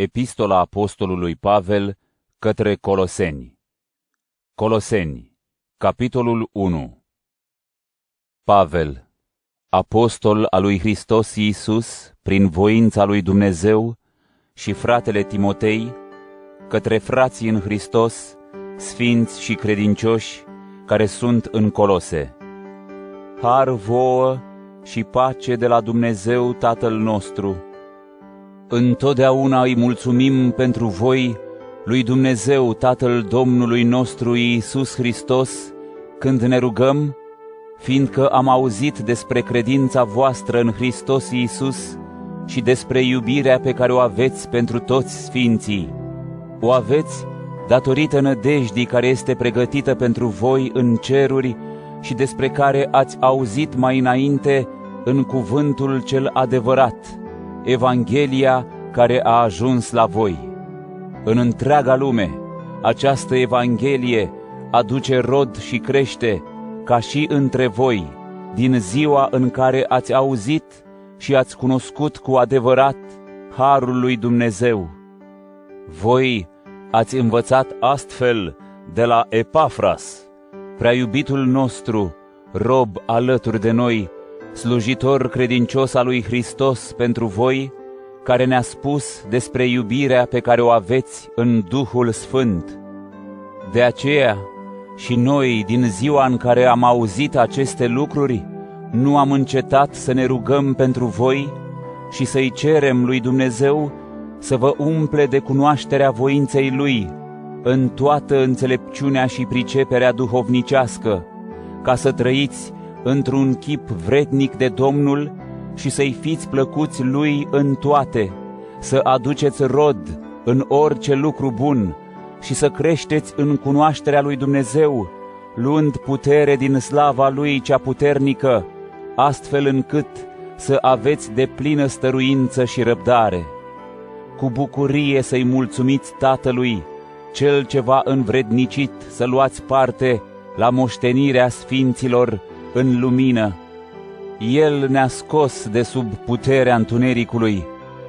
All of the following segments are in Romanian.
Epistola Apostolului Pavel către Coloseni Coloseni, capitolul 1 Pavel, apostol al lui Hristos Iisus, prin voința lui Dumnezeu, și fratele Timotei, către frații în Hristos, sfinți și credincioși, care sunt în Colose. Har vouă și pace de la Dumnezeu Tatăl nostru, Întotdeauna îi mulțumim pentru voi, lui Dumnezeu, Tatăl Domnului nostru Iisus Hristos, când ne rugăm, fiindcă am auzit despre credința voastră în Hristos Iisus și despre iubirea pe care o aveți pentru toți sfinții. O aveți datorită nădejdii care este pregătită pentru voi în ceruri și despre care ați auzit mai înainte în cuvântul cel adevărat, Evanghelia care a ajuns la voi. În întreaga lume, această Evanghelie aduce rod și crește, ca și între voi, din ziua în care ați auzit și ați cunoscut cu adevărat Harul lui Dumnezeu. Voi ați învățat astfel de la Epafras, prea iubitul nostru, rob alături de noi, slujitor credincios al lui Hristos pentru voi, care ne-a spus despre iubirea pe care o aveți în Duhul Sfânt. De aceea, și noi, din ziua în care am auzit aceste lucruri, nu am încetat să ne rugăm pentru voi și să-i cerem lui Dumnezeu să vă umple de cunoașterea voinței Lui în toată înțelepciunea și priceperea duhovnicească, ca să trăiți într-un chip vrednic de Domnul și să-i fiți plăcuți Lui în toate, să aduceți rod în orice lucru bun și să creșteți în cunoașterea Lui Dumnezeu, luând putere din slava Lui cea puternică, astfel încât să aveți de plină stăruință și răbdare. Cu bucurie să-i mulțumiți Tatălui, Cel ce va învrednicit să luați parte la moștenirea sfinților în lumină. El ne-a scos de sub puterea întunericului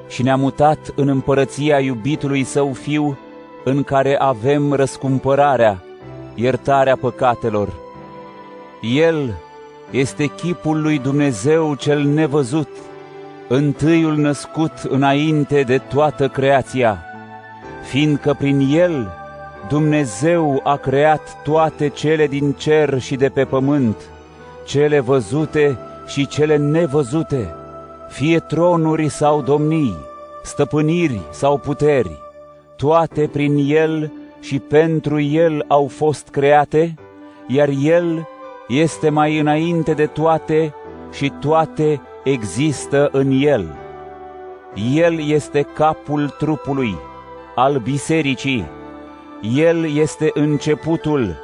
și ne-a mutat în împărăția iubitului său fiu, în care avem răscumpărarea, iertarea păcatelor. El este chipul lui Dumnezeu cel nevăzut, întâiul născut înainte de toată creația, fiindcă prin El Dumnezeu a creat toate cele din cer și de pe pământ, cele văzute și cele nevăzute, fie tronuri sau domnii, stăpâniri sau puteri, toate prin El și pentru El au fost create, iar El este mai înainte de toate și toate există în El. El este capul trupului, al bisericii, El este începutul,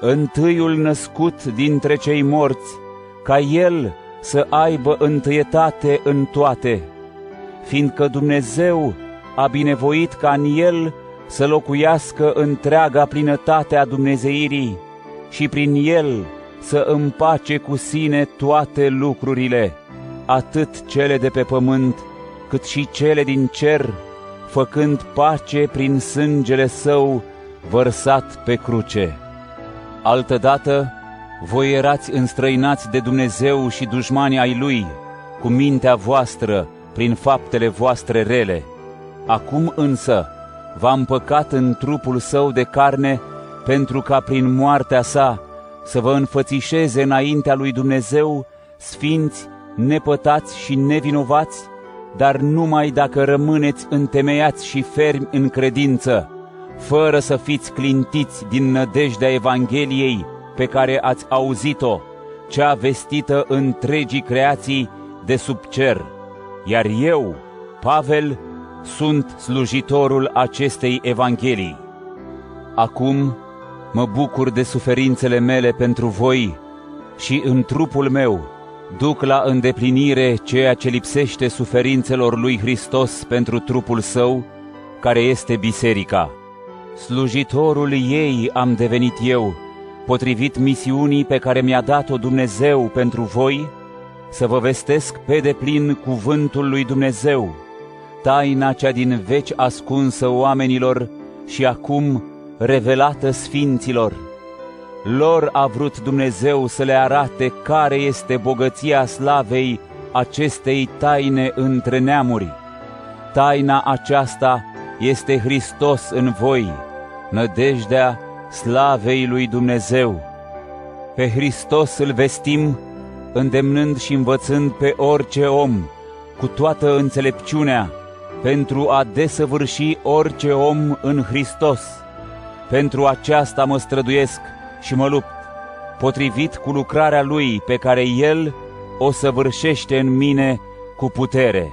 întâiul născut dintre cei morți, ca El să aibă întâietate în toate, fiindcă Dumnezeu a binevoit ca în El să locuiască întreaga plinătate a Dumnezeirii și prin El să împace cu sine toate lucrurile, atât cele de pe pământ, cât și cele din cer, făcând pace prin sângele său vărsat pe cruce. Altădată, voi erați înstrăinați de Dumnezeu și dușmanii ai Lui, cu mintea voastră, prin faptele voastre rele. Acum însă v-am păcat în trupul său de carne, pentru ca prin moartea sa să vă înfățișeze înaintea lui Dumnezeu, sfinți, nepătați și nevinovați, dar numai dacă rămâneți întemeiați și fermi în credință, fără să fiți clintiți din nădejdea Evangheliei, pe care ați auzit-o, cea vestită întregii creații de sub cer. Iar eu, Pavel, sunt slujitorul acestei Evanghelii. Acum mă bucur de suferințele mele pentru voi și în trupul meu duc la îndeplinire ceea ce lipsește suferințelor lui Hristos pentru trupul său, care este biserica. Slujitorul ei am devenit eu, potrivit misiunii pe care mi-a dat-o Dumnezeu pentru voi, să vă vestesc pe deplin cuvântul lui Dumnezeu, taina cea din veci ascunsă oamenilor și acum revelată sfinților. Lor a vrut Dumnezeu să le arate care este bogăția slavei acestei taine între neamuri. Taina aceasta este Hristos în voi, nădejdea slavei lui Dumnezeu. Pe Hristos îl vestim, îndemnând și învățând pe orice om, cu toată înțelepciunea, pentru a desăvârși orice om în Hristos. Pentru aceasta mă străduiesc și mă lupt, potrivit cu lucrarea Lui pe care El o săvârșește în mine cu putere.